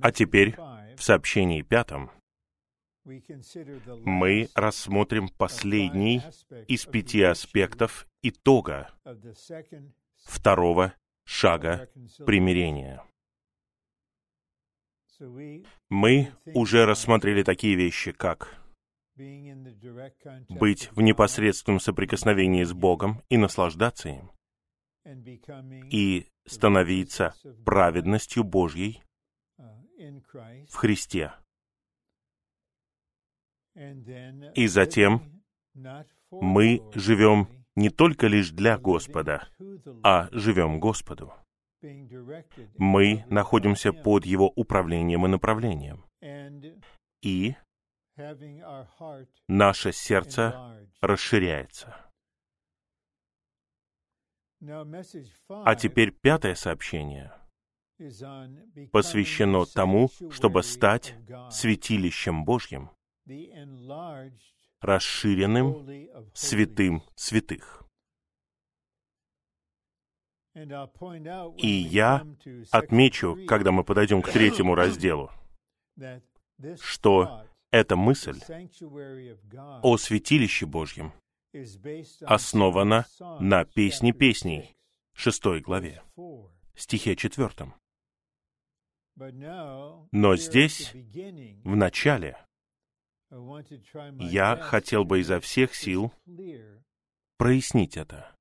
А теперь в сообщении пятом мы рассмотрим последний из пяти аспектов итога второго шага примирения. Мы уже рассмотрели такие вещи, как быть в непосредственном соприкосновении с Богом и наслаждаться им, и становиться праведностью Божьей в Христе. И затем мы живем не только лишь для Господа, а живем Господу. Мы находимся под Его управлением и направлением. И наше сердце расширяется. А теперь пятое сообщение посвящено тому, чтобы стать святилищем Божьим, расширенным святым святых. И я отмечу, когда мы подойдем к третьему разделу, что эта мысль о святилище Божьем основана на песне песней, шестой главе, стихе четвертом. Но здесь, в начале, я хотел бы изо всех сил прояснить это.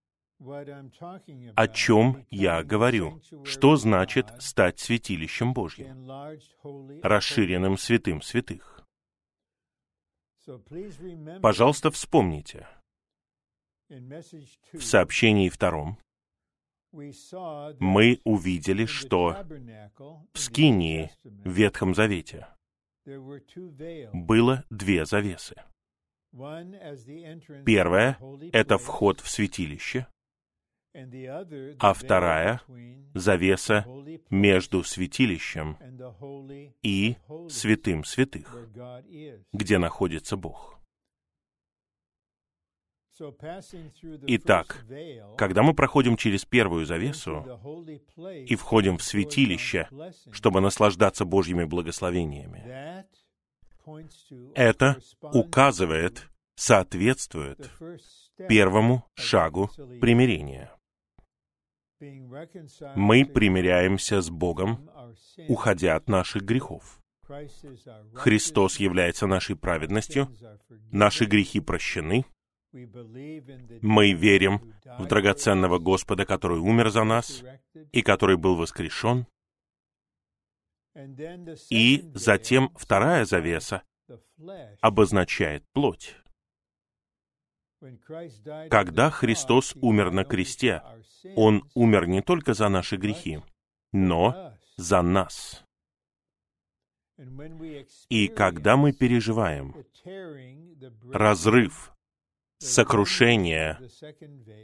О чем я говорю? Что значит стать святилищем Божьим, расширенным святым святых? Пожалуйста, вспомните. В сообщении втором мы увидели, что в Скинии, в Ветхом Завете, было две завесы. Первая — это вход в святилище, а вторая — завеса между святилищем и святым святых, где находится Бог. Итак, когда мы проходим через первую завесу и входим в святилище, чтобы наслаждаться Божьими благословениями, это указывает, соответствует первому шагу примирения. Мы примиряемся с Богом, уходя от наших грехов. Христос является нашей праведностью, наши грехи прощены, мы верим в драгоценного Господа, который умер за нас и который был воскрешен. И затем вторая завеса обозначает плоть. Когда Христос умер на кресте, Он умер не только за наши грехи, но за нас. И когда мы переживаем разрыв сокрушение,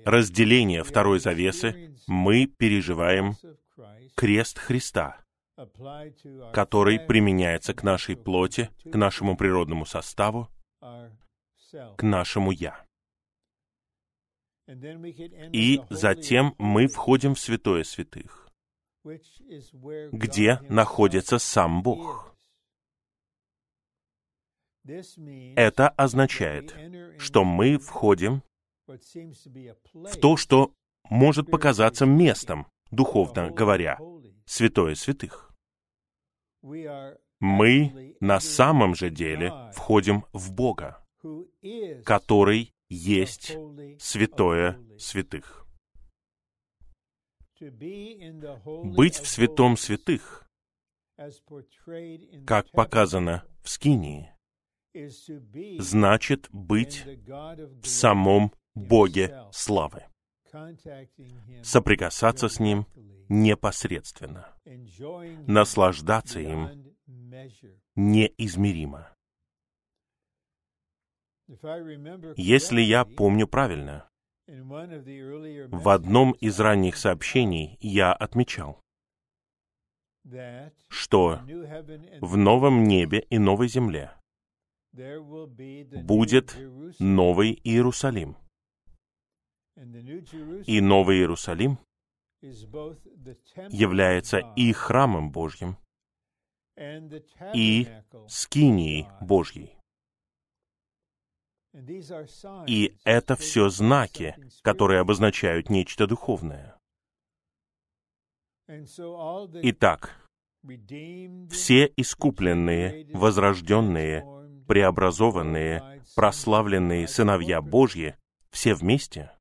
разделение второй завесы, мы переживаем крест Христа, который применяется к нашей плоти, к нашему природному составу, к нашему «я». И затем мы входим в святое святых, где находится сам Бог. Это означает, что мы входим в то, что может показаться местом, духовно говоря, святое святых. Мы на самом же деле входим в Бога, который есть святое святых. Быть в святом святых, как показано в Скинии, значит быть в самом Боге славы, соприкасаться с Ним непосредственно, наслаждаться им неизмеримо. Если я помню правильно, в одном из ранних сообщений я отмечал, что в новом небе и новой земле будет Новый Иерусалим. И Новый Иерусалим является и храмом Божьим, и скинии Божьей. И это все знаки, которые обозначают нечто духовное. Итак, все искупленные, возрожденные, преобразованные, прославленные сыновья Божьи, все вместе,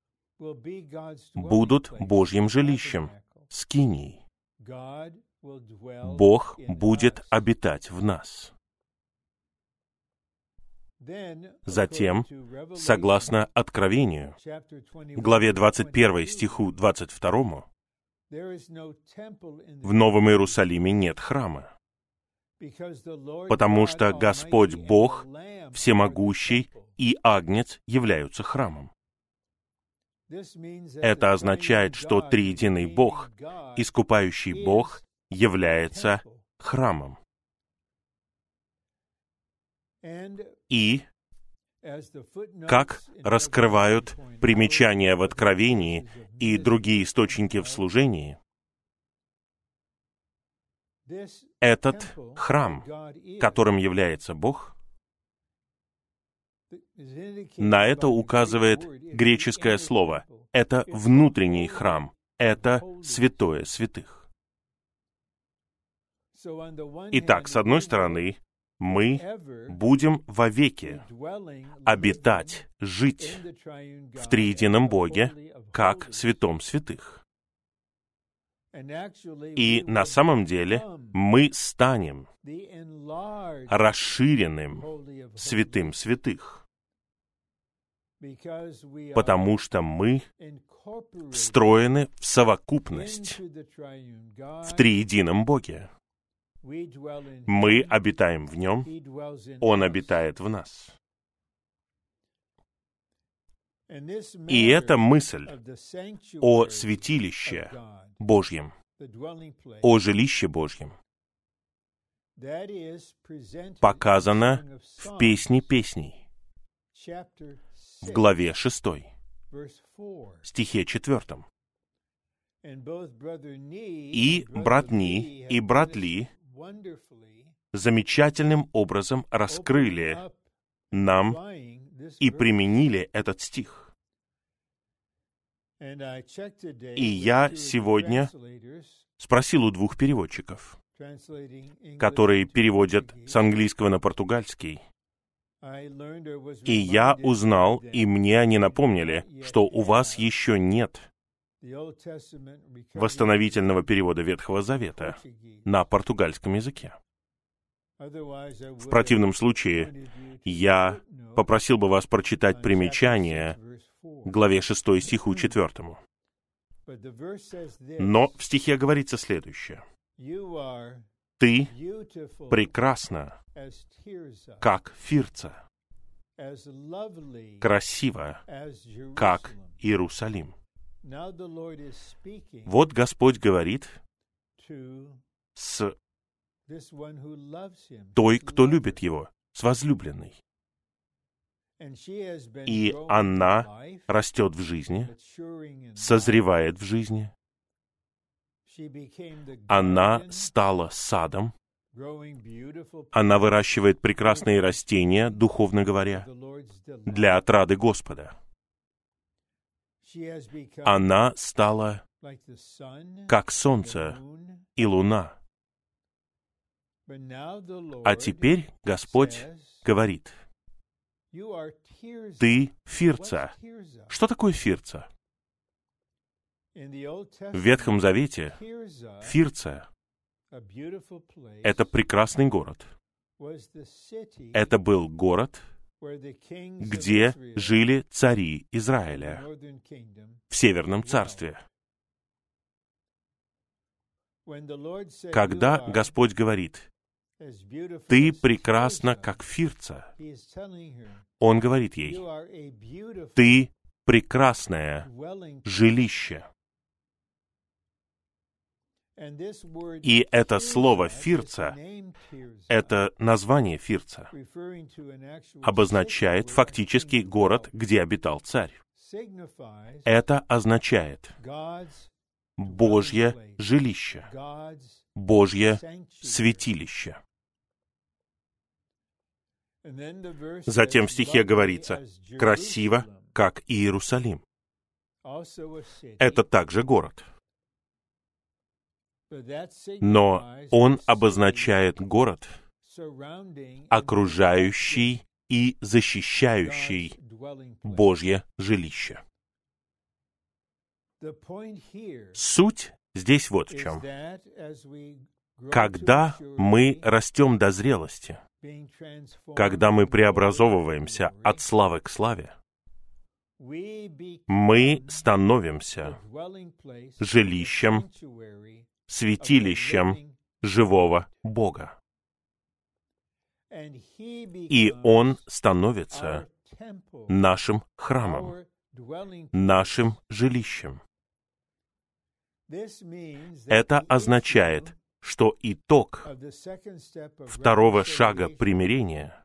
будут Божьим жилищем, скинией. Бог будет обитать в нас. Затем, согласно Откровению, главе 21 стиху 22, в Новом Иерусалиме нет храма, потому что Господь Бог, Всемогущий и Агнец являются храмом. Это означает, что триединый Бог, искупающий Бог, является храмом. И, как раскрывают примечания в Откровении и другие источники в служении, этот храм, которым является Бог, на это указывает греческое слово. Это внутренний храм. Это святое святых. Итак, с одной стороны, мы будем вовеки обитать, жить в триедином Боге, как святом святых. И на самом деле мы станем расширенным святым святых, потому что мы встроены в совокупность в триедином Боге. Мы обитаем в Нем, Он обитает в нас. И эта мысль о святилище Божьем, о жилище Божьем, показана в «Песне песней» в главе 6, стихе 4. И брат Ни, и брат Ли замечательным образом раскрыли нам и применили этот стих. И я сегодня спросил у двух переводчиков, которые переводят с английского на португальский, и я узнал, и мне они напомнили, что у вас еще нет восстановительного перевода Ветхого Завета на португальском языке. В противном случае я попросил бы вас прочитать примечание главе 6 стиху 4. Но в стихе говорится следующее. «Ты прекрасна, как Фирца, красиво, как Иерусалим». Вот Господь говорит с той, кто любит Его, с возлюбленной. И она растет в жизни, созревает в жизни. Она стала садом. Она выращивает прекрасные растения, духовно говоря, для отрады Господа она стала как солнце и луна. А теперь Господь говорит, ты Фирца. Что такое Фирца? В Ветхом Завете Фирца — это прекрасный город. Это был город — где жили цари Израиля в Северном Царстве. Когда Господь говорит, «Ты прекрасна, как Фирца», Он говорит ей, «Ты прекрасное жилище». И это слово «фирца», это название Фирца, обозначает фактически город, где обитал царь. Это означает Божье жилище, Божье святилище. Затем в стихе говорится «красиво, как Иерусалим». Это также город. Но он обозначает город, окружающий и защищающий Божье жилище. Суть здесь вот в чем. Когда мы растем до зрелости, когда мы преобразовываемся от славы к славе, мы становимся жилищем, святилищем живого Бога. И Он становится нашим храмом, нашим жилищем. Это означает, что итог второго шага примирения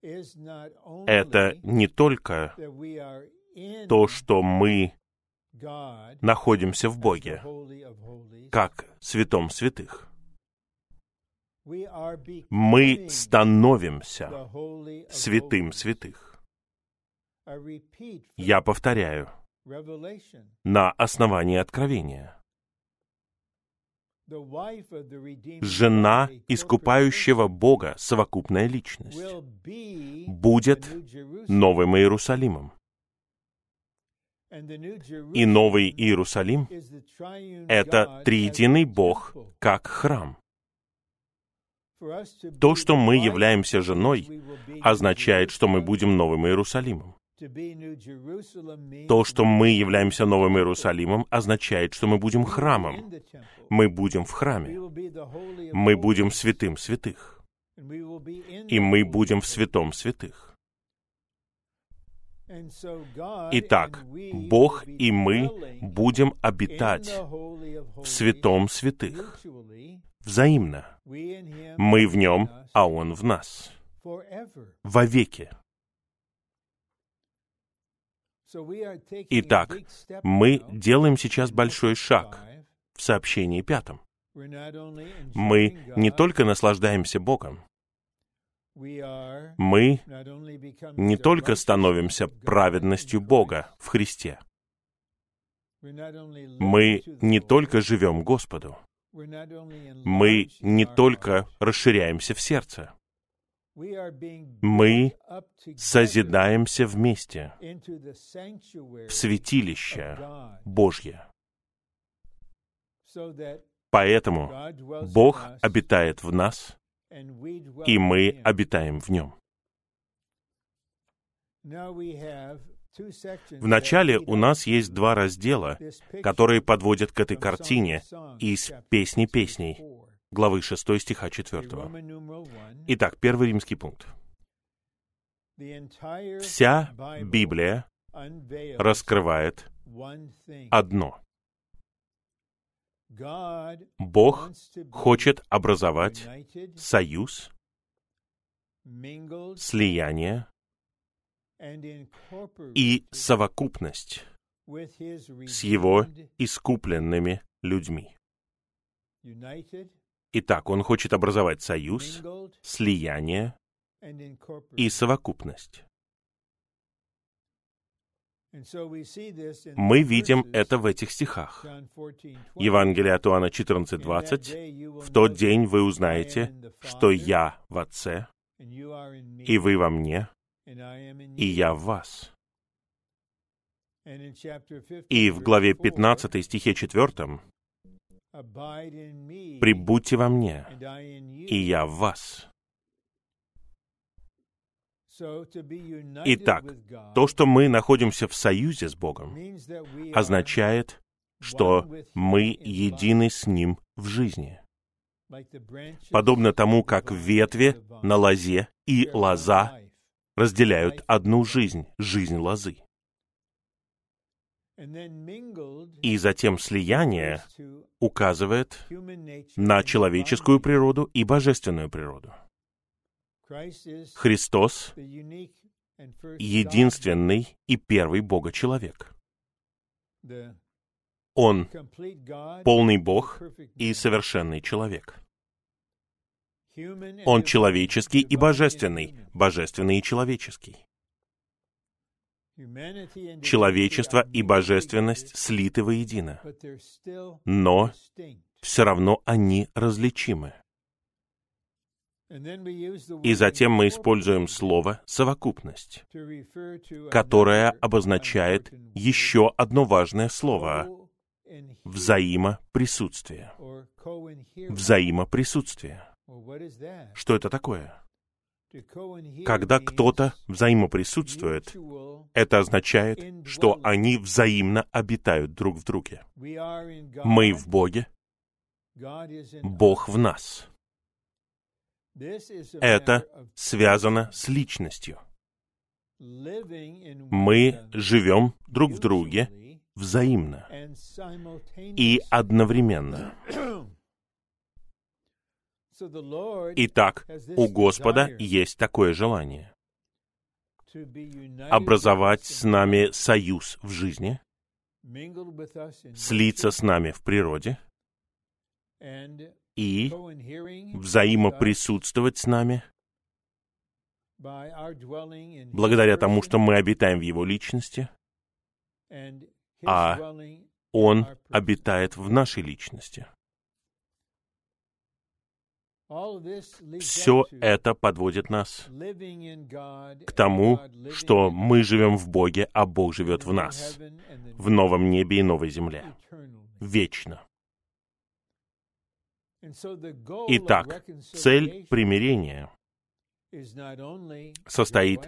— это не только то, что мы находимся в Боге, как святом святых. Мы становимся святым святых. Я повторяю, на основании откровения. Жена искупающего Бога, совокупная личность, будет Новым Иерусалимом. И Новый Иерусалим — это триединый Бог как храм. То, что мы являемся женой, означает, что мы будем Новым Иерусалимом. То, что мы являемся Новым Иерусалимом, означает, что мы будем храмом. Мы будем в храме. Мы будем святым святых. И мы будем в святом святых. Итак, Бог и мы будем обитать в святом святых, взаимно. Мы в нем, а Он в нас. Вовеки. Итак, мы делаем сейчас большой шаг в сообщении пятом. Мы не только наслаждаемся Богом, мы не только становимся праведностью Бога в Христе. Мы не только живем Господу. Мы не только расширяемся в сердце. Мы созидаемся вместе в святилище Божье. Поэтому Бог обитает в нас, и мы обитаем в Нем. Вначале у нас есть два раздела, которые подводят к этой картине из «Песни песней», главы 6 стиха 4. Итак, первый римский пункт. Вся Библия раскрывает одно. Бог хочет образовать союз, слияние и совокупность с Его искупленными людьми. Итак, он хочет образовать союз, слияние и совокупность. Мы видим это в этих стихах. Евангелие от Иоанна 14:20. «В тот день вы узнаете, что я в Отце, и вы во мне, и я в вас». И в главе 15 стихе 4 «Прибудьте во мне, и я в вас». Итак, то, что мы находимся в союзе с Богом, означает, что мы едины с Ним в жизни. Подобно тому, как ветви на лозе и лоза разделяют одну жизнь, жизнь лозы. И затем слияние указывает на человеческую природу и божественную природу. Христос — единственный и первый Бога-человек. Он — полный Бог и совершенный человек. Он человеческий и божественный, божественный и человеческий. Человечество и божественность слиты воедино, но все равно они различимы. И затем мы используем слово «совокупность», которое обозначает еще одно важное слово — взаимоприсутствие. Взаимоприсутствие. Что это такое? Когда кто-то взаимоприсутствует, это означает, что они взаимно обитают друг в друге. Мы в Боге, Бог в нас. Это связано с личностью. Мы живем друг в друге взаимно и одновременно. Итак, у Господа есть такое желание образовать с нами союз в жизни, слиться с нами в природе и взаимоприсутствовать с нами благодаря тому, что мы обитаем в Его личности, а Он обитает в нашей личности. Все это подводит нас к тому, что мы живем в Боге, а Бог живет в нас, в новом небе и новой земле, вечно. Итак, цель примирения состоит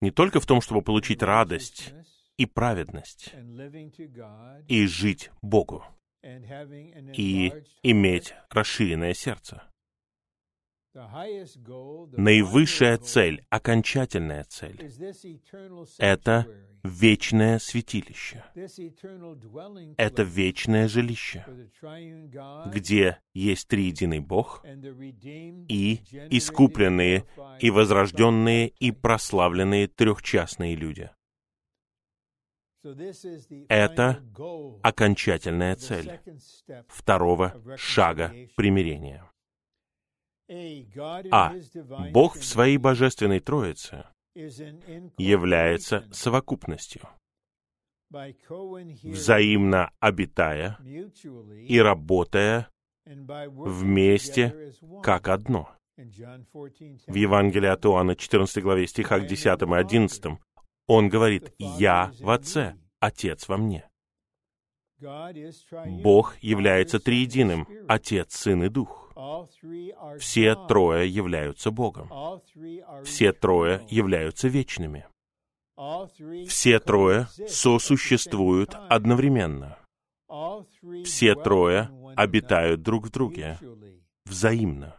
не только в том, чтобы получить радость и праведность, и жить Богу, и иметь расширенное сердце. Наивысшая цель, окончательная цель — это вечное святилище. Это вечное жилище, где есть триединый Бог и искупленные, и возрожденные, и прославленные трехчастные люди. Это окончательная цель второго шага примирения. А Бог в своей божественной Троице является совокупностью, взаимно обитая и работая вместе как одно. В Евангелии от Иоанна, 14 главе, стихах 10 и 11, он говорит, «Я в Отце, Отец во мне». Бог является триединым, Отец, Сын и Дух. Все трое являются Богом. Все трое являются вечными. Все трое сосуществуют одновременно. Все трое обитают друг в друге, взаимно.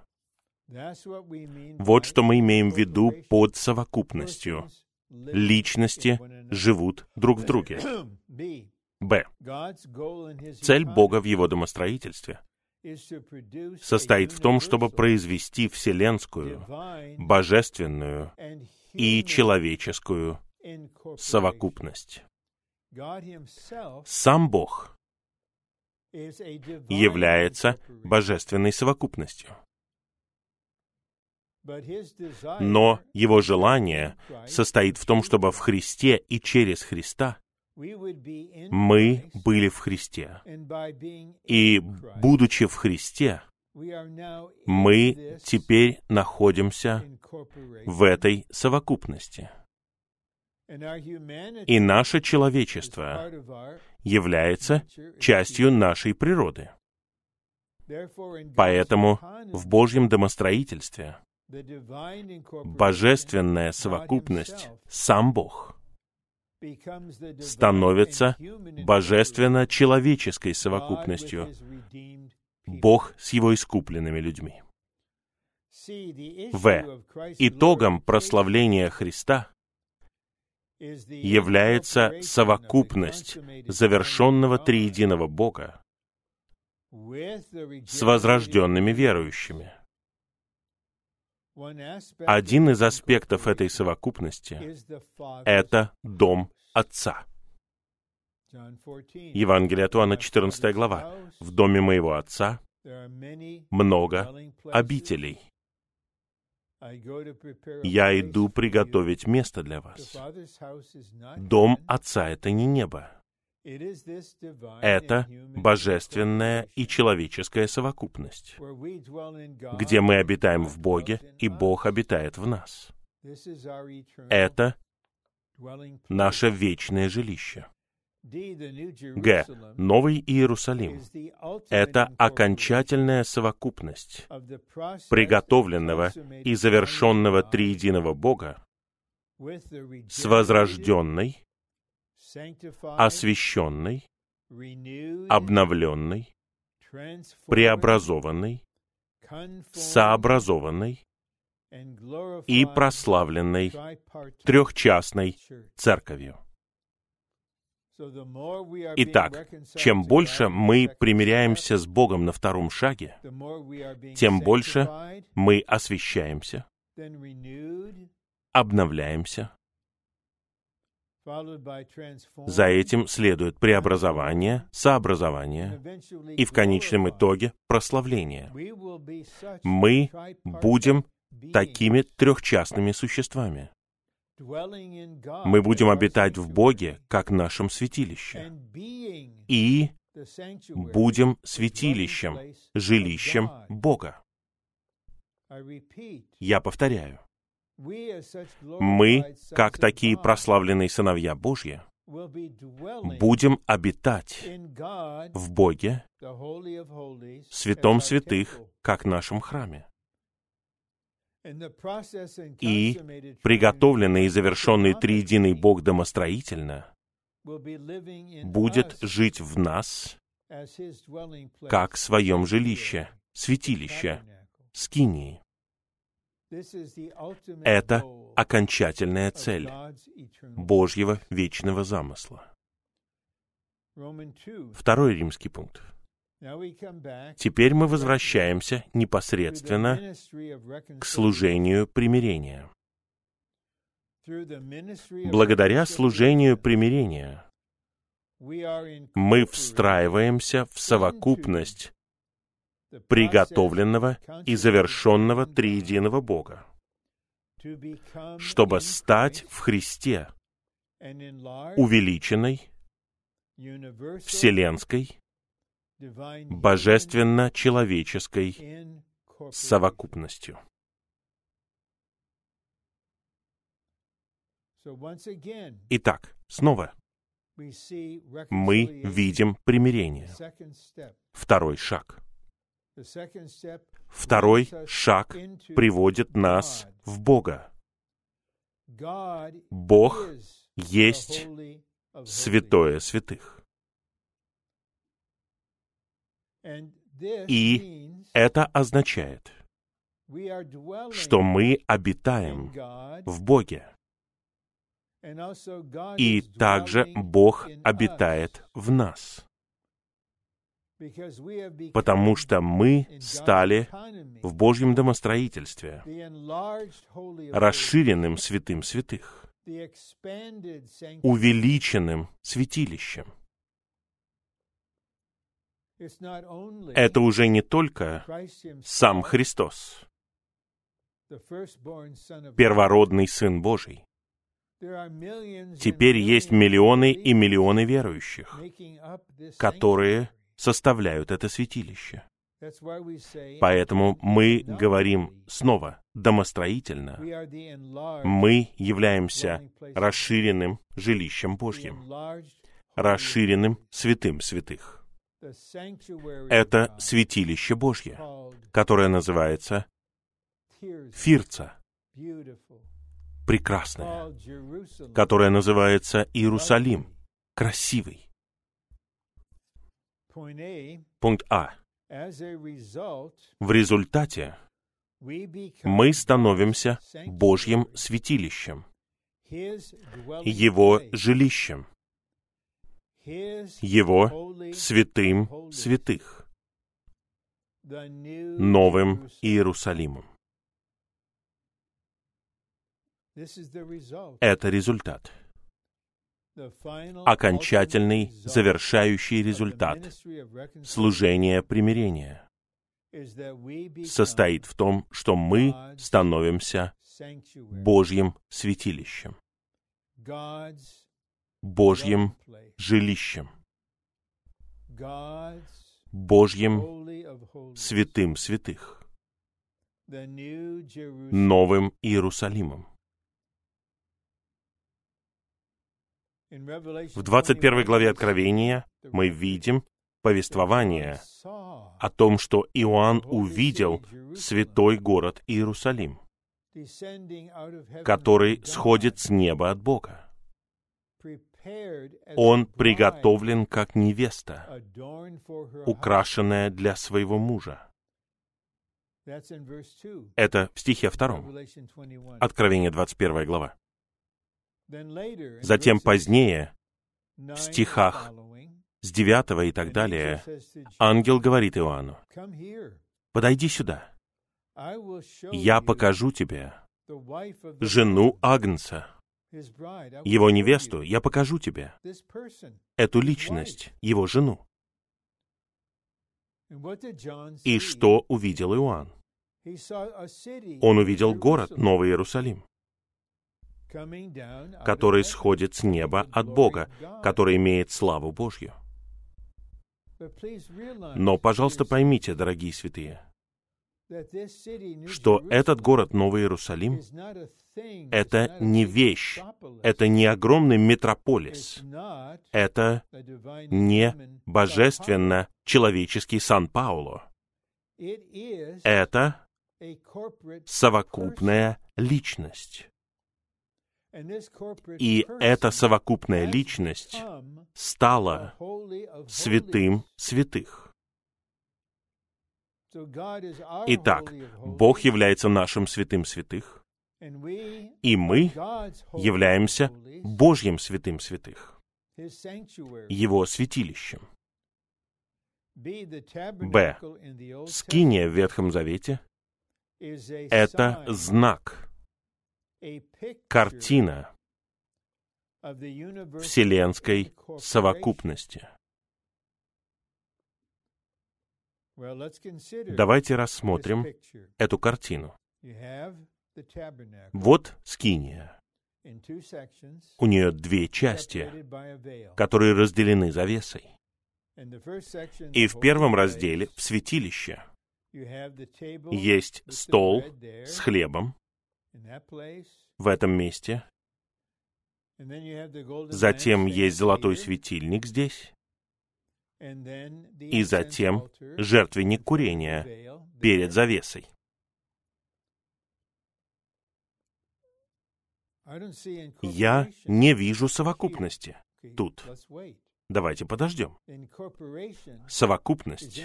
Вот что мы имеем в виду под совокупностью. Личности живут друг в друге. Б. Цель Бога в Его домостроительстве состоит в том, чтобы произвести вселенскую, божественную и человеческую совокупность. Сам Бог является божественной совокупностью. Но его желание состоит в том, чтобы в Христе и через Христа мы были в Христе. И, будучи в Христе, мы теперь находимся в этой совокупности. И наше человечество является частью нашей природы. Поэтому в Божьем домостроительстве божественная совокупность, сам Бог, становится божественно-человеческой совокупностью, Бог с его искупленными людьми. В. Итогом прославления Христа является совокупность завершенного триединого Бога с возрожденными верующими. Один из аспектов этой совокупности — это дом Отца. Евангелие от Иоанна, 14 глава. «В доме моего Отца много обителей. Я иду приготовить место для вас. Дом Отца — это не небо. Это божественная и человеческая совокупность, где мы обитаем в Боге, и Бог обитает в нас. Это наше вечное жилище. Г. Новый Иерусалим — это окончательная совокупность приготовленного и завершенного триединого Бога с возрожденной, освященной, обновленной, преобразованной, сообразованной и прославленной трехчастной церковью. Итак, чем больше мы примиряемся с Богом на втором шаге, тем больше мы освещаемся, обновляемся. За этим следует преобразование, сообразование и в конечном итоге прославление. Мы будем такими трехчастными существами. Мы будем обитать в Боге, как нашем святилище. И будем святилищем, жилищем Бога. Я повторяю. Мы, как такие прославленные сыновья Божьи, будем обитать в Боге, святом святых, как нашем храме и приготовленный и завершенный триединый Бог домостроительно будет жить в нас как в своем жилище, святилище, скинии. Это окончательная цель Божьего вечного замысла. Второй римский пункт. Теперь мы возвращаемся непосредственно к служению примирения. Благодаря служению примирения мы встраиваемся в совокупность приготовленного и завершенного триединого Бога, чтобы стать в Христе увеличенной, вселенской, божественно-человеческой совокупностью. Итак, снова мы видим примирение. Второй шаг. Второй шаг приводит нас в Бога. Бог есть святое святых. И это означает, что мы обитаем в Боге. И также Бог обитает в нас. Потому что мы стали в Божьем домостроительстве, расширенным святым святых, увеличенным святилищем. это уже не только сам Христос, первородный Сын Божий. Теперь есть миллионы и миллионы верующих, которые составляют это святилище. Поэтому мы говорим снова домостроительно. Мы являемся расширенным жилищем Божьим, расширенным святым святых. Это святилище Божье, которое называется Фирца, прекрасное, которое называется Иерусалим, красивый. Пункт А. В результате мы становимся Божьим святилищем, Его жилищем, его святым святых, Новым Иерусалимом. Это результат. Окончательный, завершающий результат служения примирения. состоит в том, что мы становимся Божьим святилищем, Божьим жилищем, Божьим святым святых, Новым Иерусалимом. В 21 главе Откровения мы видим повествование о том, что Иоанн увидел святой город Иерусалим, который сходит с неба от Бога. Он приготовлен как невеста, украшенная для своего мужа. Это в стихе втором. Откровение 21 глава. Затем позднее, в стихах с 9 и так далее, ангел говорит Иоанну, «Подойди сюда, я покажу тебе жену Агнца, его невесту, я покажу тебе, эту личность, его жену». И что увидел Иоанн? Он увидел город, Новый Иерусалим который сходит с неба от Бога, который имеет славу Божью. Но, пожалуйста, поймите, дорогие святые, что этот город Новый Иерусалим — это не вещь, это не огромный метрополис, это не божественно-человеческий Сан-Пауло. Это совокупная личность. И эта совокупная личность стала святым святых. Итак, Бог является нашим святым святых, и мы являемся Божьим святым святых, Его святилищем. Б. Скиния в Ветхом Завете — это знак — картина вселенской совокупности. Давайте рассмотрим эту картину. Вот скиния. У нее две части, которые разделены завесой. И в первом разделе, в святилище, есть стол с хлебом, в этом месте. Затем есть золотой светильник здесь. И затем жертвенник курения перед завесой. Я не вижу совокупности тут. Давайте подождем. Совокупность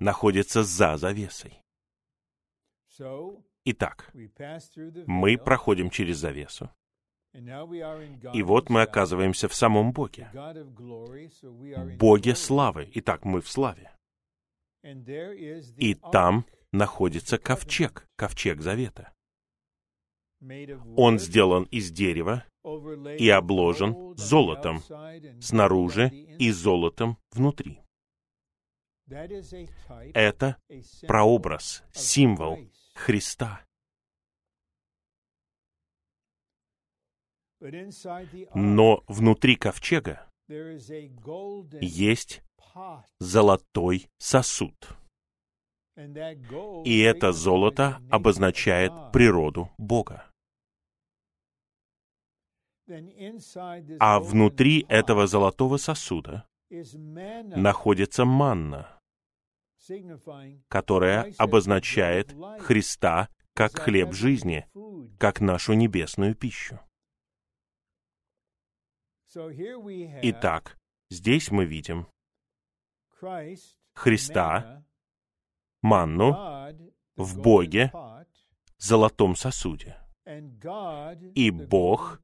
находится за завесой. Итак, мы проходим через завесу. И вот мы оказываемся в самом Боге. Боге славы. Итак, мы в славе. И там находится ковчег, ковчег завета. Он сделан из дерева и обложен золотом снаружи и золотом внутри. Это прообраз, символ Христа. Но внутри ковчега есть золотой сосуд. И это золото обозначает природу Бога. А внутри этого золотого сосуда находится манна, которая обозначает Христа как хлеб жизни, как нашу небесную пищу. Итак, здесь мы видим Христа, манну в Боге, золотом сосуде. И Бог,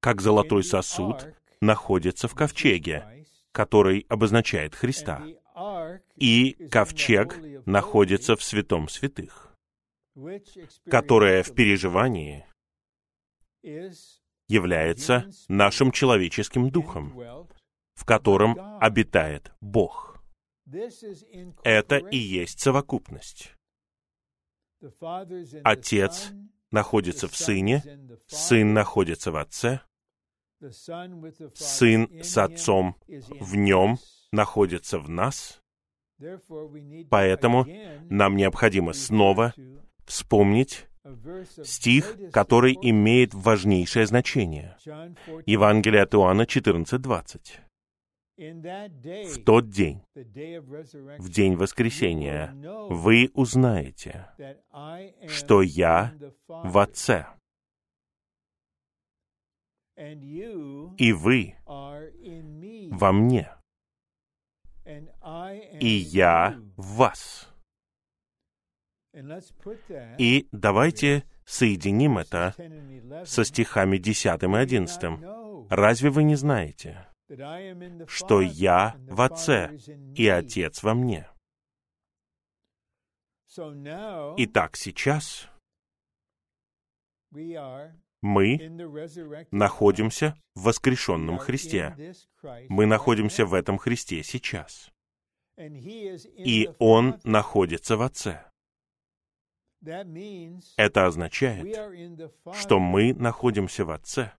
как золотой сосуд, находится в ковчеге, который обозначает Христа и ковчег находится в святом святых, которое в переживании является нашим человеческим духом, в котором обитает Бог. Это и есть совокупность. Отец находится в Сыне, Сын находится в Отце, Сын с Отцом в Нем находится в нас, поэтому нам необходимо снова вспомнить стих, который имеет важнейшее значение. Евангелие от Иоанна 14.20. В тот день, в день воскресения, вы узнаете, что я в Отце, и вы во мне, и я в вас. И давайте соединим это со стихами 10 и 11. Разве вы не знаете, что я в Отце, и Отец во мне? Итак, сейчас мы находимся в воскрешенном Христе. Мы находимся в этом Христе сейчас. И Он находится в Отце. Это означает, что мы находимся в Отце,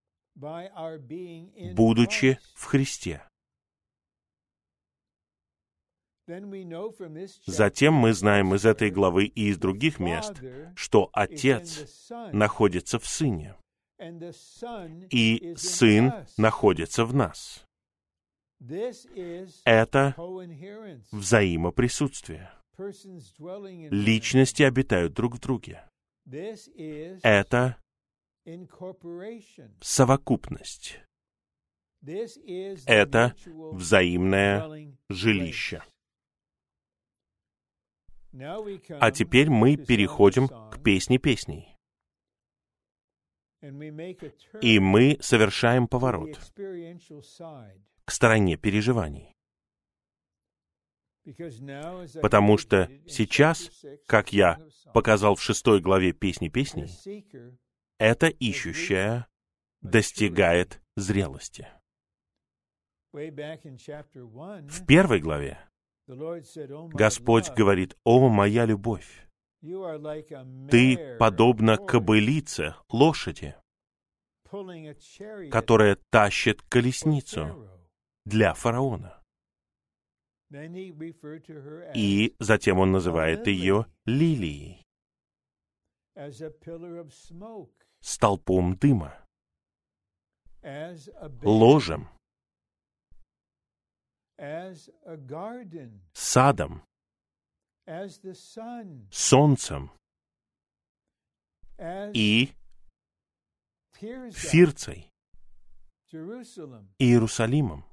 будучи в Христе. Затем мы знаем из этой главы и из других мест, что Отец находится в Сыне, и Сын находится в нас. Это взаимоприсутствие. Личности обитают друг в друге. Это совокупность. Это взаимное жилище. А теперь мы переходим к песне песней. И мы совершаем поворот к стороне переживаний. Потому что сейчас, как я показал в шестой главе «Песни песней», это ищущая достигает зрелости. В первой главе Господь говорит, «О, моя любовь, ты подобна кобылице, лошади, которая тащит колесницу для фараона. И затем он называет ее лилией, столпом дыма, ложем, садом, солнцем. и Фирцей, Иерусалимом,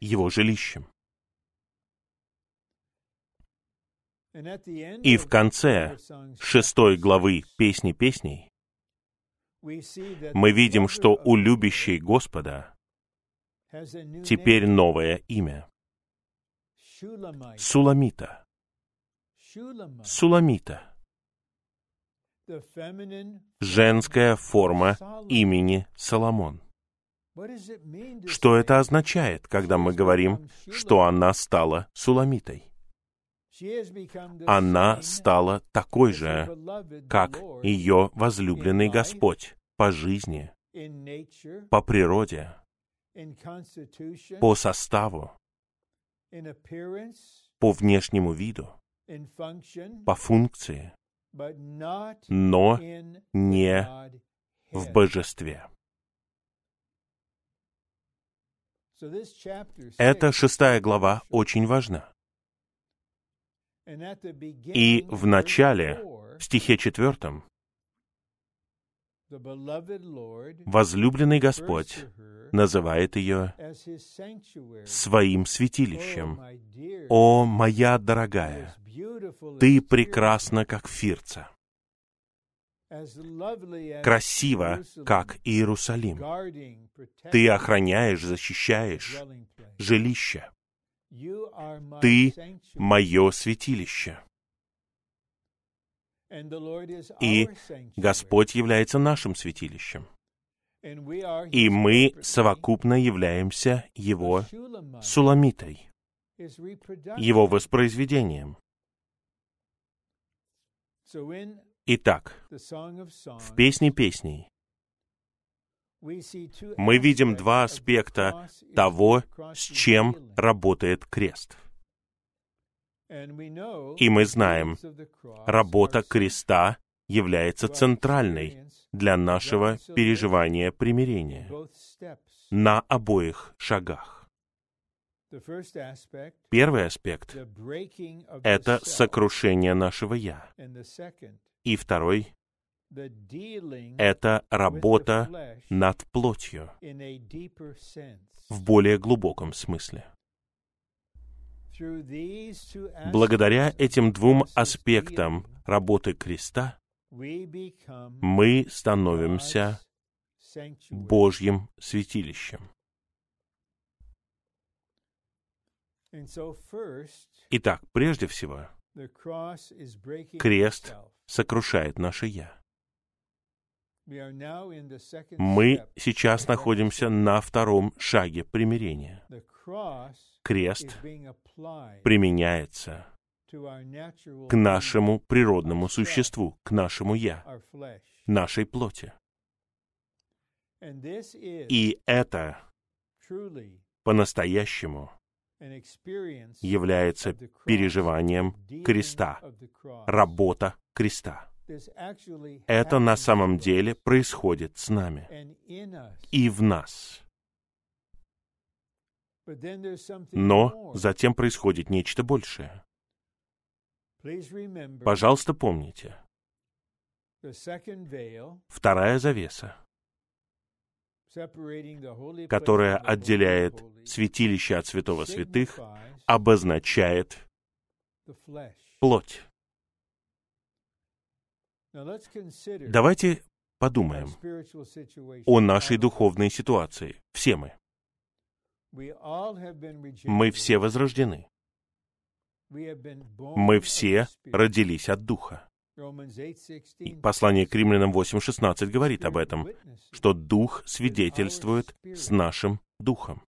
его жилищем. И в конце шестой главы «Песни песней» мы видим, что у любящей Господа теперь новое имя. Суламита. Суламита. Женская форма имени Соломон. Что это означает, когда мы говорим, что она стала Суламитой? она стала такой же, как ее возлюбленный Господь по жизни, по природе, по составу, по внешнему виду, по функции, но не в божестве. Эта шестая глава очень важна. И в начале, в стихе четвертом, возлюбленный Господь называет ее своим святилищем. «О, моя дорогая, ты прекрасна, как Фирца, красиво, как Иерусалим. Ты охраняешь, защищаешь жилище. Ты мое святилище. И Господь является нашим святилищем. И мы совокупно являемся Его суламитой, его воспроизведением. Итак, в «Песне песней» мы видим два аспекта того, с чем работает крест. И мы знаем, работа креста является центральной для нашего переживания примирения на обоих шагах. Первый аспект — это сокрушение нашего «я». И второй — это работа над плотью в более глубоком смысле. Благодаря этим двум аспектам работы креста мы становимся Божьим святилищем. Итак, прежде всего, крест сокрушает наше «я». Мы сейчас находимся на втором шаге примирения. Крест применяется к нашему природному существу, к нашему «я», нашей плоти. И это по-настоящему является переживанием креста, работа креста. Это на самом деле происходит с нами и в нас. Но затем происходит нечто большее. Пожалуйста, помните. Вторая завеса, которая отделяет святилище от святого святых, обозначает плоть. Давайте подумаем о нашей духовной ситуации. Все мы. Мы все возрождены. Мы все родились от Духа. И послание к римлянам 8.16 говорит об этом, что Дух свидетельствует с нашим Духом,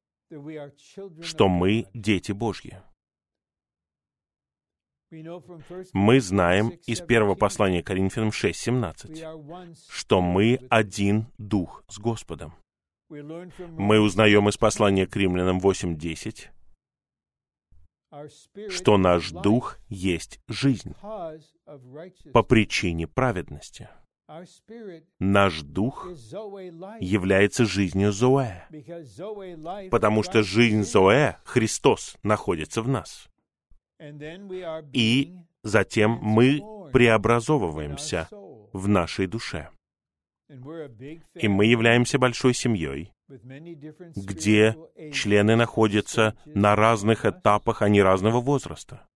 что мы дети Божьи. Мы знаем из первого послания Коринфянам 6.17, что мы один Дух с Господом. Мы узнаем из послания к римлянам 8.10, что наш дух есть жизнь по причине праведности. Наш дух является жизнью Зоэ, потому что жизнь Зоэ, Христос, находится в нас. И затем мы преобразовываемся в нашей душе. И мы являемся большой семьей, где члены находятся на разных этапах, они разного возраста.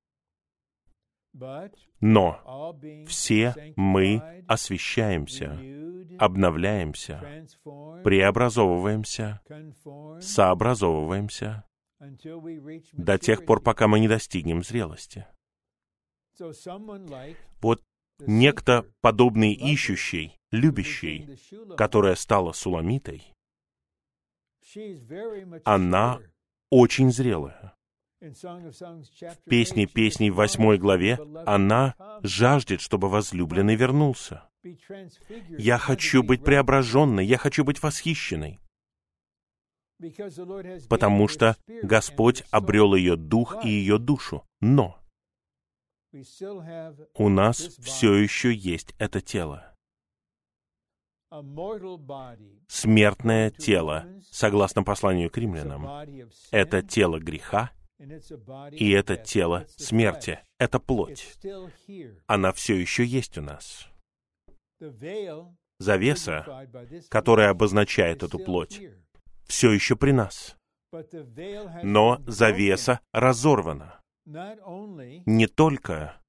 Но все мы освещаемся, обновляемся, преобразовываемся, сообразовываемся до тех пор, пока мы не достигнем зрелости. Вот некто, подобный ищущий, любящий, которая стала суламитой, она очень зрелая. В песне песней в восьмой главе она жаждет, чтобы возлюбленный вернулся. Я хочу быть преображенной, я хочу быть восхищенной. Потому что Господь обрел ее дух и ее душу. Но у нас все еще есть это тело. Смертное тело, согласно посланию к римлянам, это тело греха, и это тело смерти, это плоть. Она все еще есть у нас. Завеса, которая обозначает эту плоть, все еще при нас. Но завеса разорвана. Не только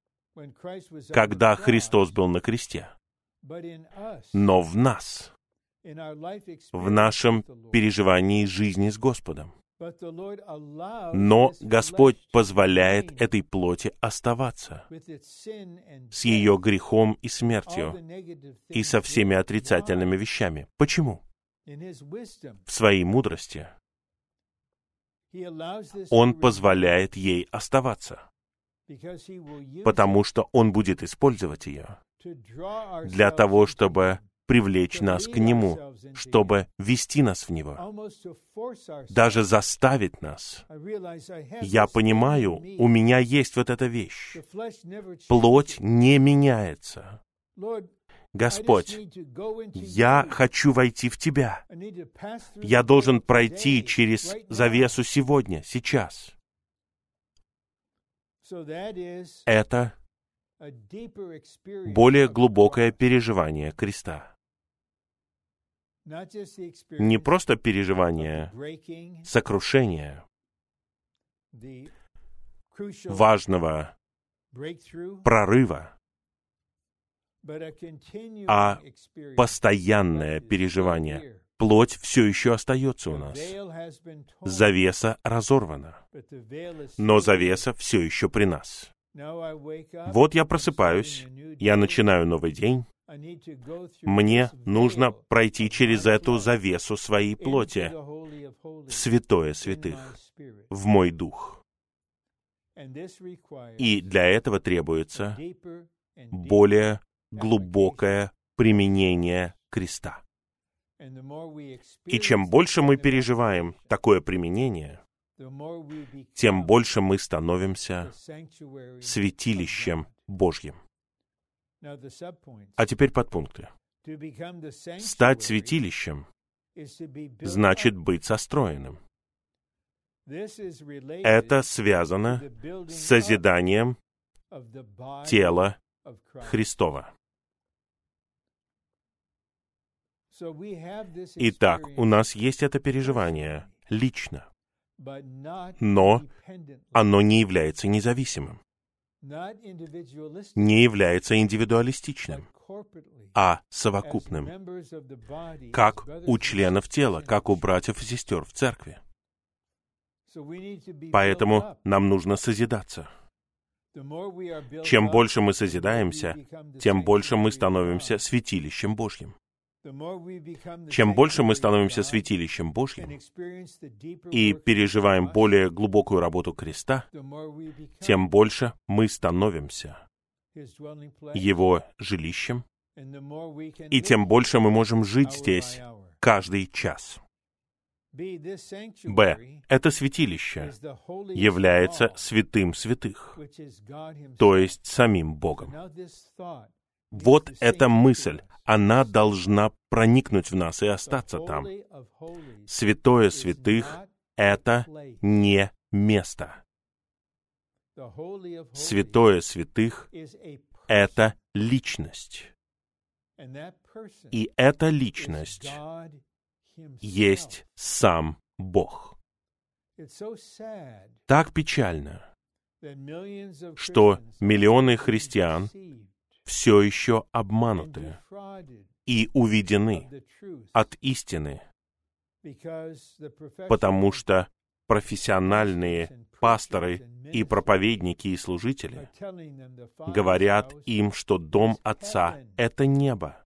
когда Христос был на кресте, но в нас, в нашем переживании жизни с Господом. Но Господь позволяет этой плоти оставаться с ее грехом и смертью и со всеми отрицательными вещами. Почему? В своей мудрости Он позволяет ей оставаться, потому что Он будет использовать ее для того, чтобы привлечь нас к Нему, чтобы вести нас в Него, даже заставить нас. Я понимаю, у меня есть вот эта вещь. Плоть не меняется. Господь, я хочу войти в Тебя. Я должен пройти через завесу сегодня, сейчас. Это более глубокое переживание креста не просто переживание сокрушения, важного прорыва, а постоянное переживание. Плоть все еще остается у нас. Завеса разорвана, но завеса все еще при нас. Вот я просыпаюсь, я начинаю новый день, мне нужно пройти через эту завесу своей плоти. в святое святых, в мой дух. И для этого требуется более глубокое применение креста. И чем больше мы переживаем такое применение, тем больше мы становимся святилищем Божьим. А теперь подпункты. Стать святилищем значит быть состроенным. Это связано с созиданием тела Христова. Итак, у нас есть это переживание лично, но оно не является независимым не является индивидуалистичным, а совокупным, как у членов тела, как у братьев и сестер в церкви. Поэтому нам нужно созидаться. Чем больше мы созидаемся, тем больше мы становимся святилищем Божьим. Чем больше мы становимся святилищем Божьим и переживаем более глубокую работу креста, тем больше мы становимся Его жилищем, и тем больше мы можем жить здесь каждый час. Б. Это святилище является святым святых, то есть самим Богом. Вот эта мысль, она должна проникнуть в нас и остаться там. Святое святых — это не место. Святое святых — это личность. И эта личность есть сам Бог. Так печально, что миллионы христиан все еще обмануты и уведены от истины, потому что профессиональные пасторы и проповедники и служители говорят им, что дом Отца — это небо.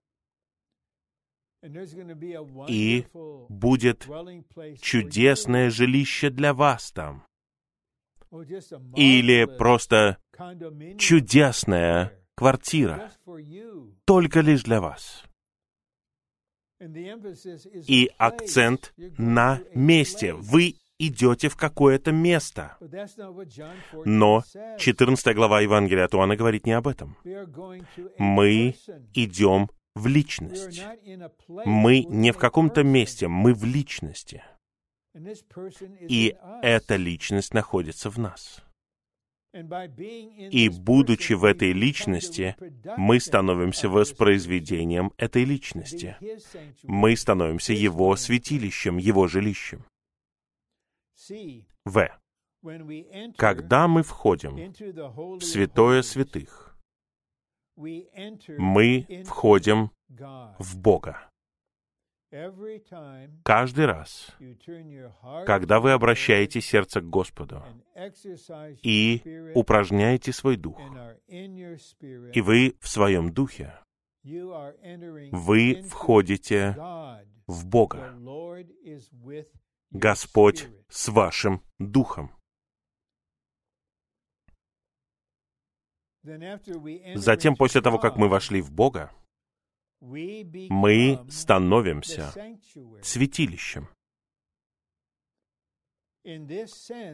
И будет чудесное жилище для вас там. Или просто чудесная квартира только лишь для вас. И акцент на месте. Вы идете в какое-то место. Но 14 глава Евангелия от Иоанна говорит не об этом. Мы идем в личность. Мы не в каком-то месте, мы в личности. И эта личность находится в нас. И будучи в этой личности, мы становимся воспроизведением этой личности. Мы становимся Его святилищем, Его жилищем. В. Когда мы входим в святое святых, мы входим в Бога. Каждый раз, когда вы обращаете сердце к Господу и упражняете свой дух, и вы в своем духе, вы входите в Бога. Господь с вашим духом. Затем, после того, как мы вошли в Бога, мы становимся святилищем.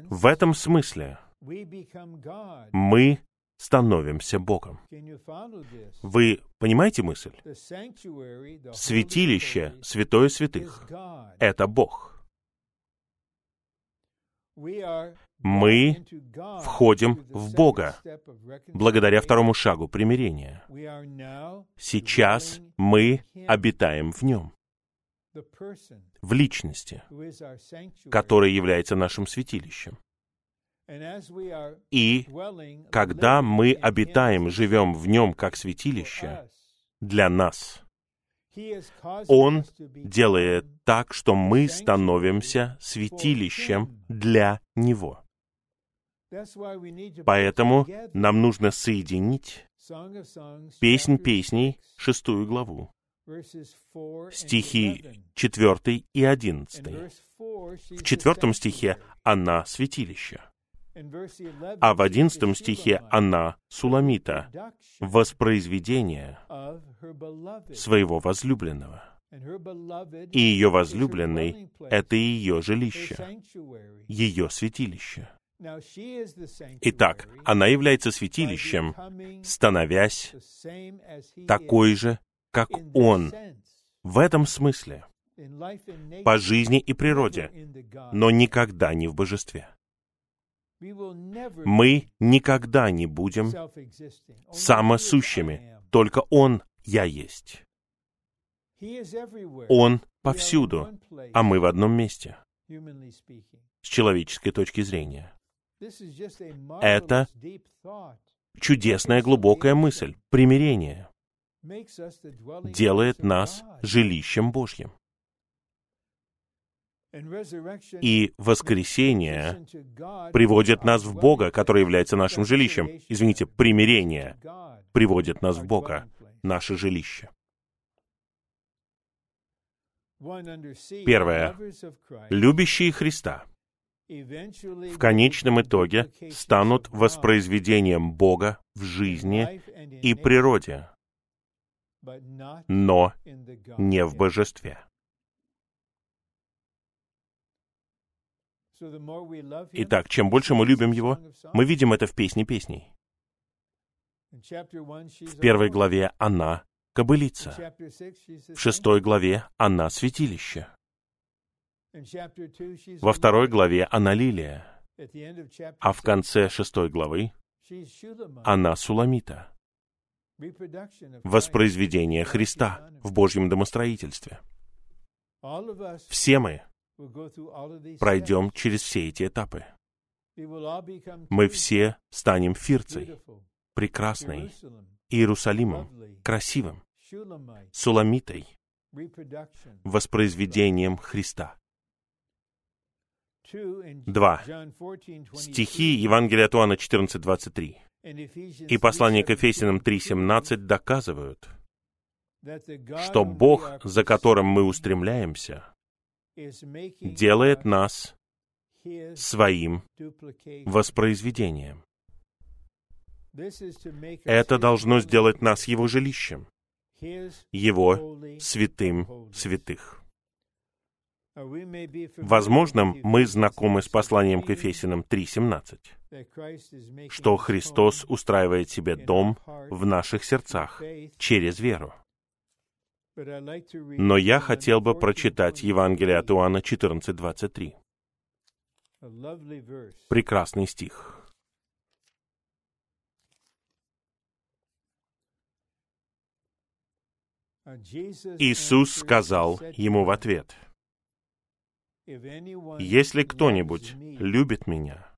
В этом смысле мы становимся Богом. Вы понимаете мысль? Святилище, святое святых — это Бог. Мы входим в Бога благодаря второму шагу примирения. Сейчас мы обитаем в Нем, в личности, которая является нашим святилищем. И когда мы обитаем, живем в нем как святилище, для нас, Он делает так, что мы становимся святилищем для Него. Поэтому нам нужно соединить Песнь песней, шестую главу, стихи 4 и 11. В четвертом стихе она святилище а в одиннадцатом стихе она, Суламита, воспроизведение своего возлюбленного. И ее возлюбленный — это ее жилище, ее святилище. Итак, она является святилищем, становясь такой же, как Он, в этом смысле, по жизни и природе, но никогда не в божестве. Мы никогда не будем самосущими. Только Он «Я есть». Он повсюду, а мы в одном месте, с человеческой точки зрения. Это чудесная глубокая мысль, примирение, делает нас жилищем Божьим. И воскресение приводит нас в Бога, который является нашим жилищем. Извините, примирение приводит нас в Бога, наше жилище. Первое. Любящие Христа в конечном итоге станут воспроизведением Бога в жизни и природе, но не в божестве. Итак, чем больше мы любим Его, мы видим это в песне песней. В первой главе она — кобылица. В шестой главе она — святилище. Во второй главе она — лилия. А в конце шестой главы она — суламита. Воспроизведение Христа в Божьем домостроительстве. Все мы пройдем через все эти этапы. Мы все станем Фирцей, прекрасной, Иерусалимом, красивым, Суламитой, воспроизведением Христа. Два. Стихи Евангелия от Иоанна 14.23 и послание к Ефесиным 3.17 доказывают, что Бог, за которым мы устремляемся, делает нас своим воспроизведением. Это должно сделать нас Его жилищем, Его святым святых. Возможно, мы знакомы с посланием к Ефесиным 3.17, что Христос устраивает себе дом в наших сердцах через веру. Но я хотел бы прочитать Евангелие от Иоанна 14.23. Прекрасный стих. Иисус сказал ему в ответ, «Если кто-нибудь любит Меня,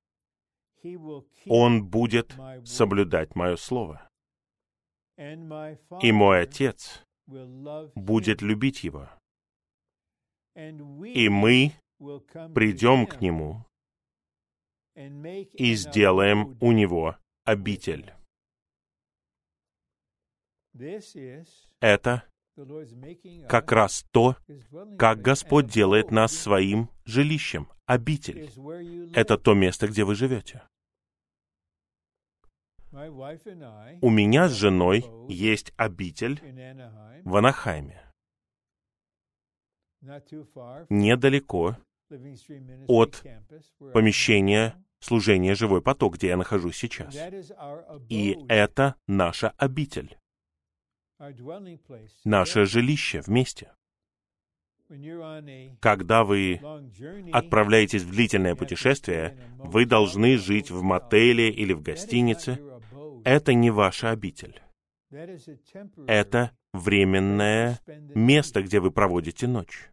он будет соблюдать Мое Слово. И Мой Отец будет любить его. И мы придем к нему и сделаем у него обитель. Это как раз то, как Господь делает нас своим жилищем, обитель. Это то место, где вы живете. У меня с женой есть обитель в Анахайме, недалеко от помещения служения «Живой поток», где я нахожусь сейчас. И это наша обитель, наше жилище вместе. Когда вы отправляетесь в длительное путешествие, вы должны жить в мотеле или в гостинице. Это не ваша обитель. Это временное место, где вы проводите ночь,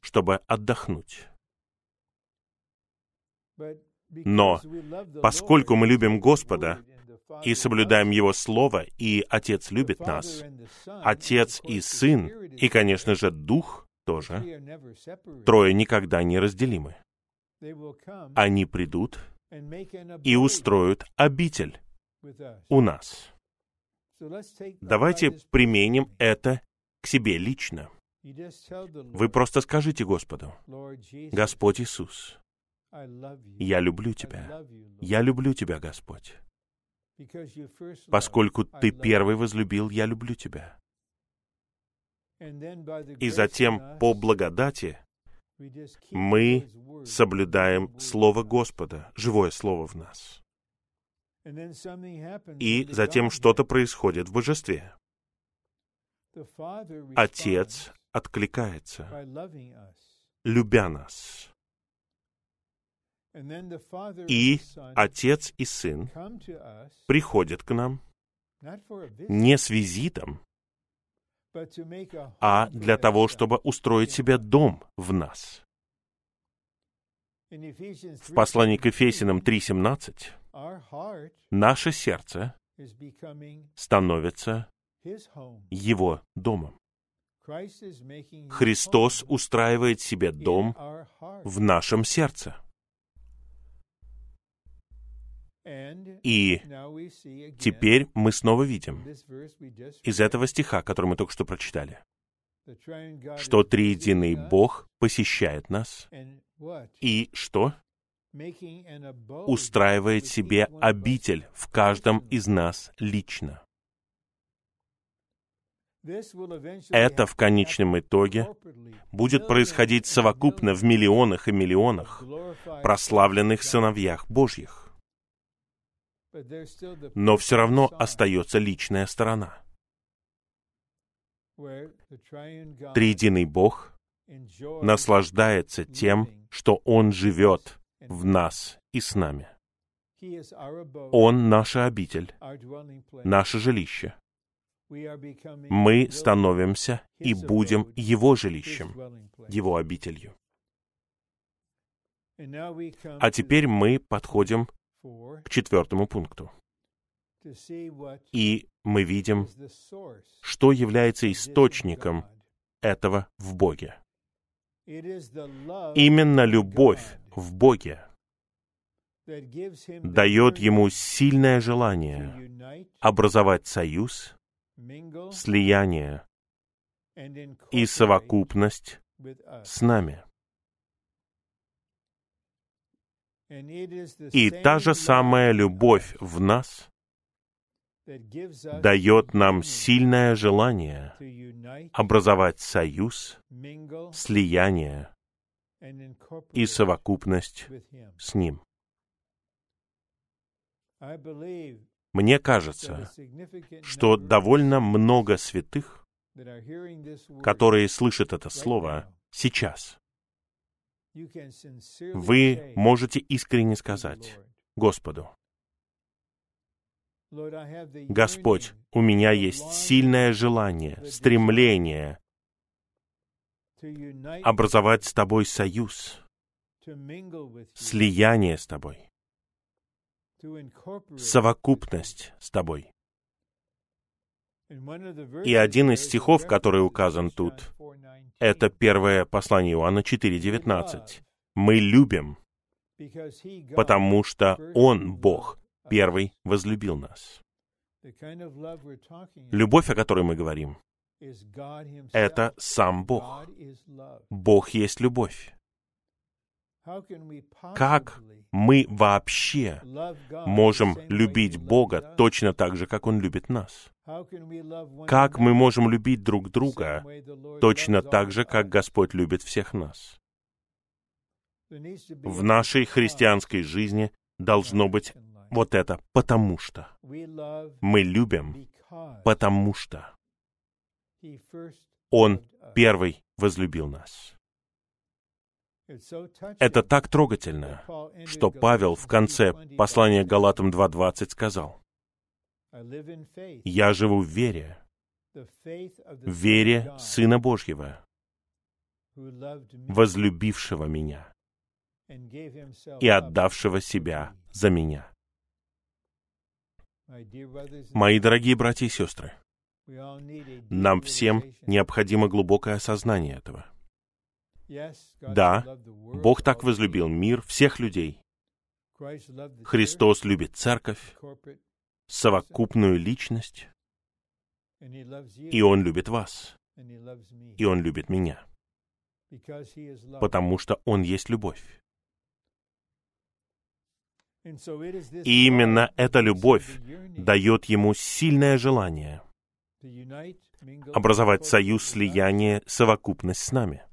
чтобы отдохнуть. Но поскольку мы любим Господа и соблюдаем Его Слово, и Отец любит нас, Отец и Сын, и, конечно же, Дух тоже, трое никогда не разделимы. Они придут и устроят обитель у нас. Давайте применим это к себе лично. Вы просто скажите Господу, Господь Иисус, я люблю Тебя. Я люблю Тебя, Господь. Поскольку Ты первый возлюбил, я люблю Тебя. И затем по благодати мы соблюдаем Слово Господа, живое Слово в нас. И затем что-то происходит в божестве. Отец откликается, любя нас. И Отец и Сын приходят к нам не с визитом, а для того, чтобы устроить себе дом в нас. В послании к Ефесиным 3.17 наше сердце становится Его домом. Христос устраивает себе дом в нашем сердце. И теперь мы снова видим из этого стиха, который мы только что прочитали, что триединый Бог посещает нас и что? Устраивает себе обитель в каждом из нас лично. Это в конечном итоге будет происходить совокупно в миллионах и миллионах прославленных сыновьях Божьих но все равно остается личная сторона. Триединый Бог наслаждается тем, что Он живет в нас и с нами. Он наша обитель, наше жилище. Мы становимся и будем Его жилищем, Его обителью. А теперь мы подходим к четвертому пункту. И мы видим, что является источником этого в Боге. Именно любовь в Боге дает ему сильное желание образовать союз, слияние и совокупность с нами. И та же самая любовь в нас дает нам сильное желание образовать союз, слияние и совокупность с Ним. Мне кажется, что довольно много святых, которые слышат это слово сейчас, вы можете искренне сказать Господу, Господь, у меня есть сильное желание, стремление образовать с Тобой союз, слияние с Тобой, совокупность с Тобой. И один из стихов, который указан тут, это первое послание Иоанна 4.19. Мы любим, потому что Он, Бог, первый возлюбил нас. Любовь, о которой мы говорим, это сам Бог. Бог есть любовь. Как мы вообще можем любить Бога точно так же, как Он любит нас? Как мы можем любить друг друга точно так же, как Господь любит всех нас? В нашей христианской жизни должно быть вот это «потому что». Мы любим, потому что Он первый возлюбил нас. Это так трогательно, что Павел в конце послания Галатам 2.20 сказал, «Я живу в вере, в вере Сына Божьего, возлюбившего меня и отдавшего себя за меня». Мои дорогие братья и сестры, нам всем необходимо глубокое осознание этого. Да, Бог так возлюбил мир, всех людей. Христос любит церковь, совокупную личность, и Он любит вас, и Он любит меня, потому что Он есть любовь. И именно эта любовь дает ему сильное желание образовать союз, слияние, совокупность с нами.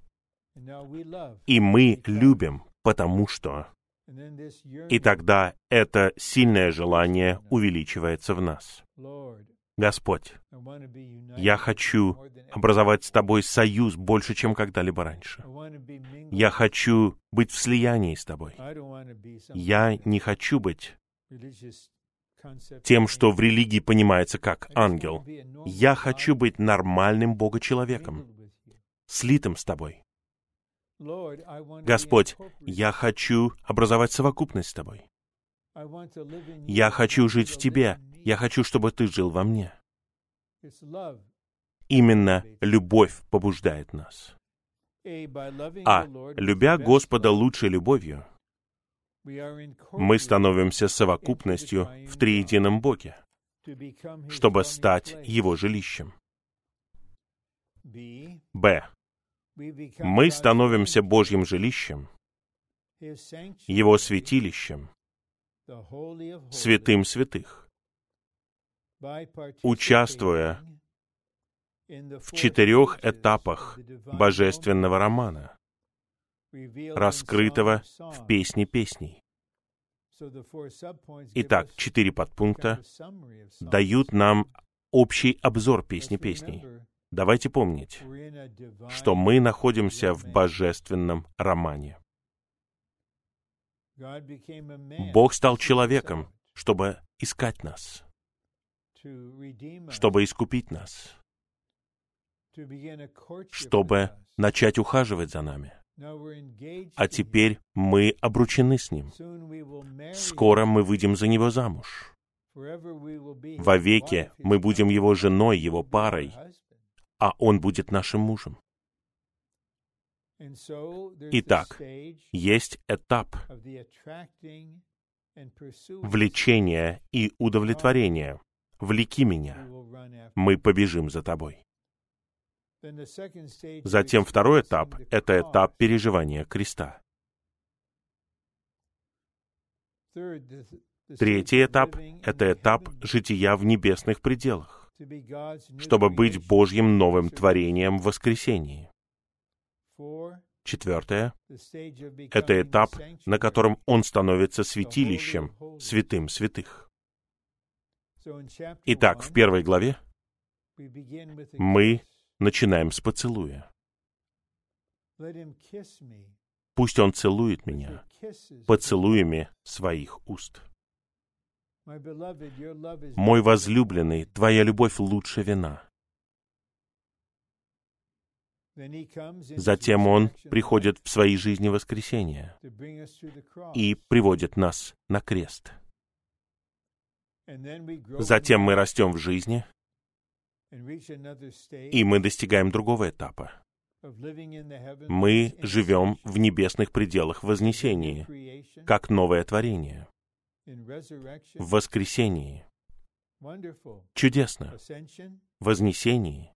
И мы любим, потому что... И тогда это сильное желание увеличивается в нас. Господь, я хочу образовать с Тобой союз больше, чем когда-либо раньше. Я хочу быть в слиянии с Тобой. Я не хочу быть тем, что в религии понимается как ангел. Я хочу быть нормальным Бога-человеком, слитым с Тобой. Господь, я хочу образовать совокупность с Тобой. Я хочу жить в Тебе. Я хочу, чтобы Ты жил во мне. Именно любовь побуждает нас. А, любя Господа лучшей любовью, мы становимся совокупностью в триедином Боге, чтобы стать Его жилищем. Б мы становимся Божьим жилищем, Его святилищем, святым святых, участвуя в четырех этапах божественного романа, раскрытого в «Песне песней». Итак, четыре подпункта дают нам общий обзор «Песни песней». Давайте помнить, что мы находимся в божественном романе. Бог стал человеком, чтобы искать нас, чтобы искупить нас, чтобы начать ухаживать за нами. А теперь мы обручены с Ним. Скоро мы выйдем за Него замуж. Вовеки мы будем Его женой, Его парой, а он будет нашим мужем. Итак, есть этап влечения и удовлетворения. Влеки меня, мы побежим за тобой. Затем второй этап — это этап переживания креста. Третий этап — это этап жития в небесных пределах чтобы быть Божьим новым творением в воскресении. Четвертое — это этап, на котором он становится святилищем, святым святых. Итак, в первой главе мы начинаем с поцелуя. Пусть он целует меня поцелуями своих уст. Мой возлюбленный, твоя любовь лучше вина. Затем Он приходит в своей жизни воскресения и приводит нас на крест. Затем мы растем в жизни, и мы достигаем другого этапа. Мы живем в небесных пределах вознесения, как новое творение в воскресении. Чудесно. Вознесении.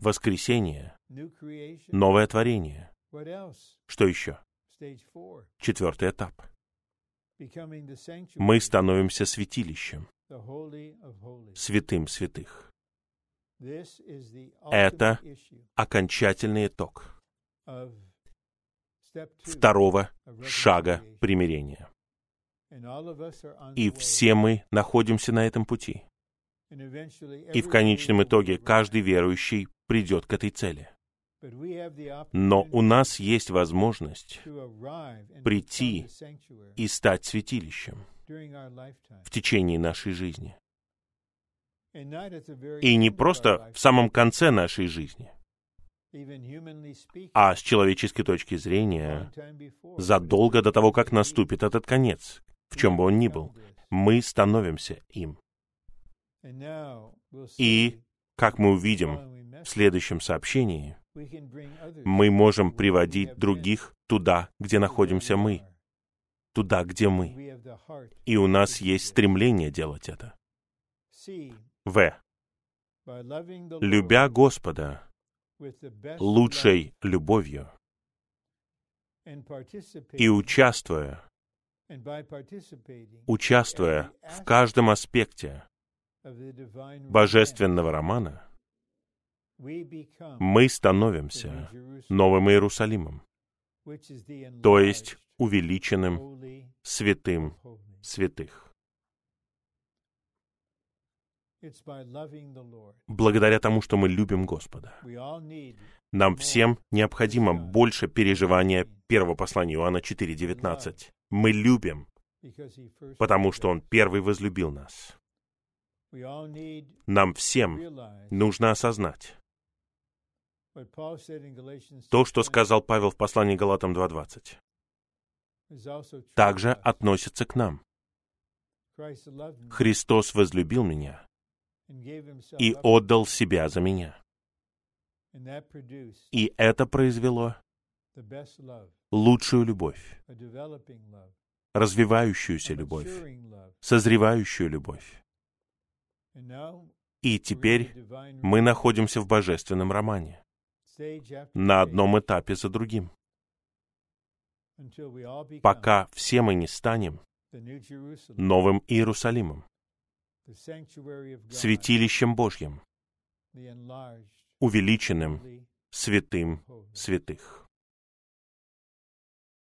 воскресение, новое творение. Что еще? Четвертый этап. Мы становимся святилищем, святым святых. Это окончательный итог второго шага примирения. И все мы находимся на этом пути. И в конечном итоге каждый верующий придет к этой цели. Но у нас есть возможность прийти и стать святилищем в течение нашей жизни. И не просто в самом конце нашей жизни, а с человеческой точки зрения, задолго до того, как наступит этот конец, в чем бы он ни был, мы становимся им. И, как мы увидим в следующем сообщении, мы можем приводить других туда, где находимся мы, туда, где мы. И у нас есть стремление делать это. В. Любя Господа лучшей любовью и участвуя, участвуя в каждом аспекте божественного романа, мы становимся Новым Иерусалимом, то есть увеличенным святым святых. Благодаря тому, что мы любим Господа. Нам всем необходимо больше переживания первого послания Иоанна 4.19. Мы любим, потому что Он первый возлюбил нас. Нам всем нужно осознать то, что сказал Павел в послании Галатам 2.20. Также относится к нам. Христос возлюбил меня и отдал себя за меня. И это произвело лучшую любовь, развивающуюся любовь, созревающую любовь. И теперь мы находимся в божественном романе, на одном этапе за другим, пока все мы не станем новым Иерусалимом, святилищем Божьим, увеличенным святым святых.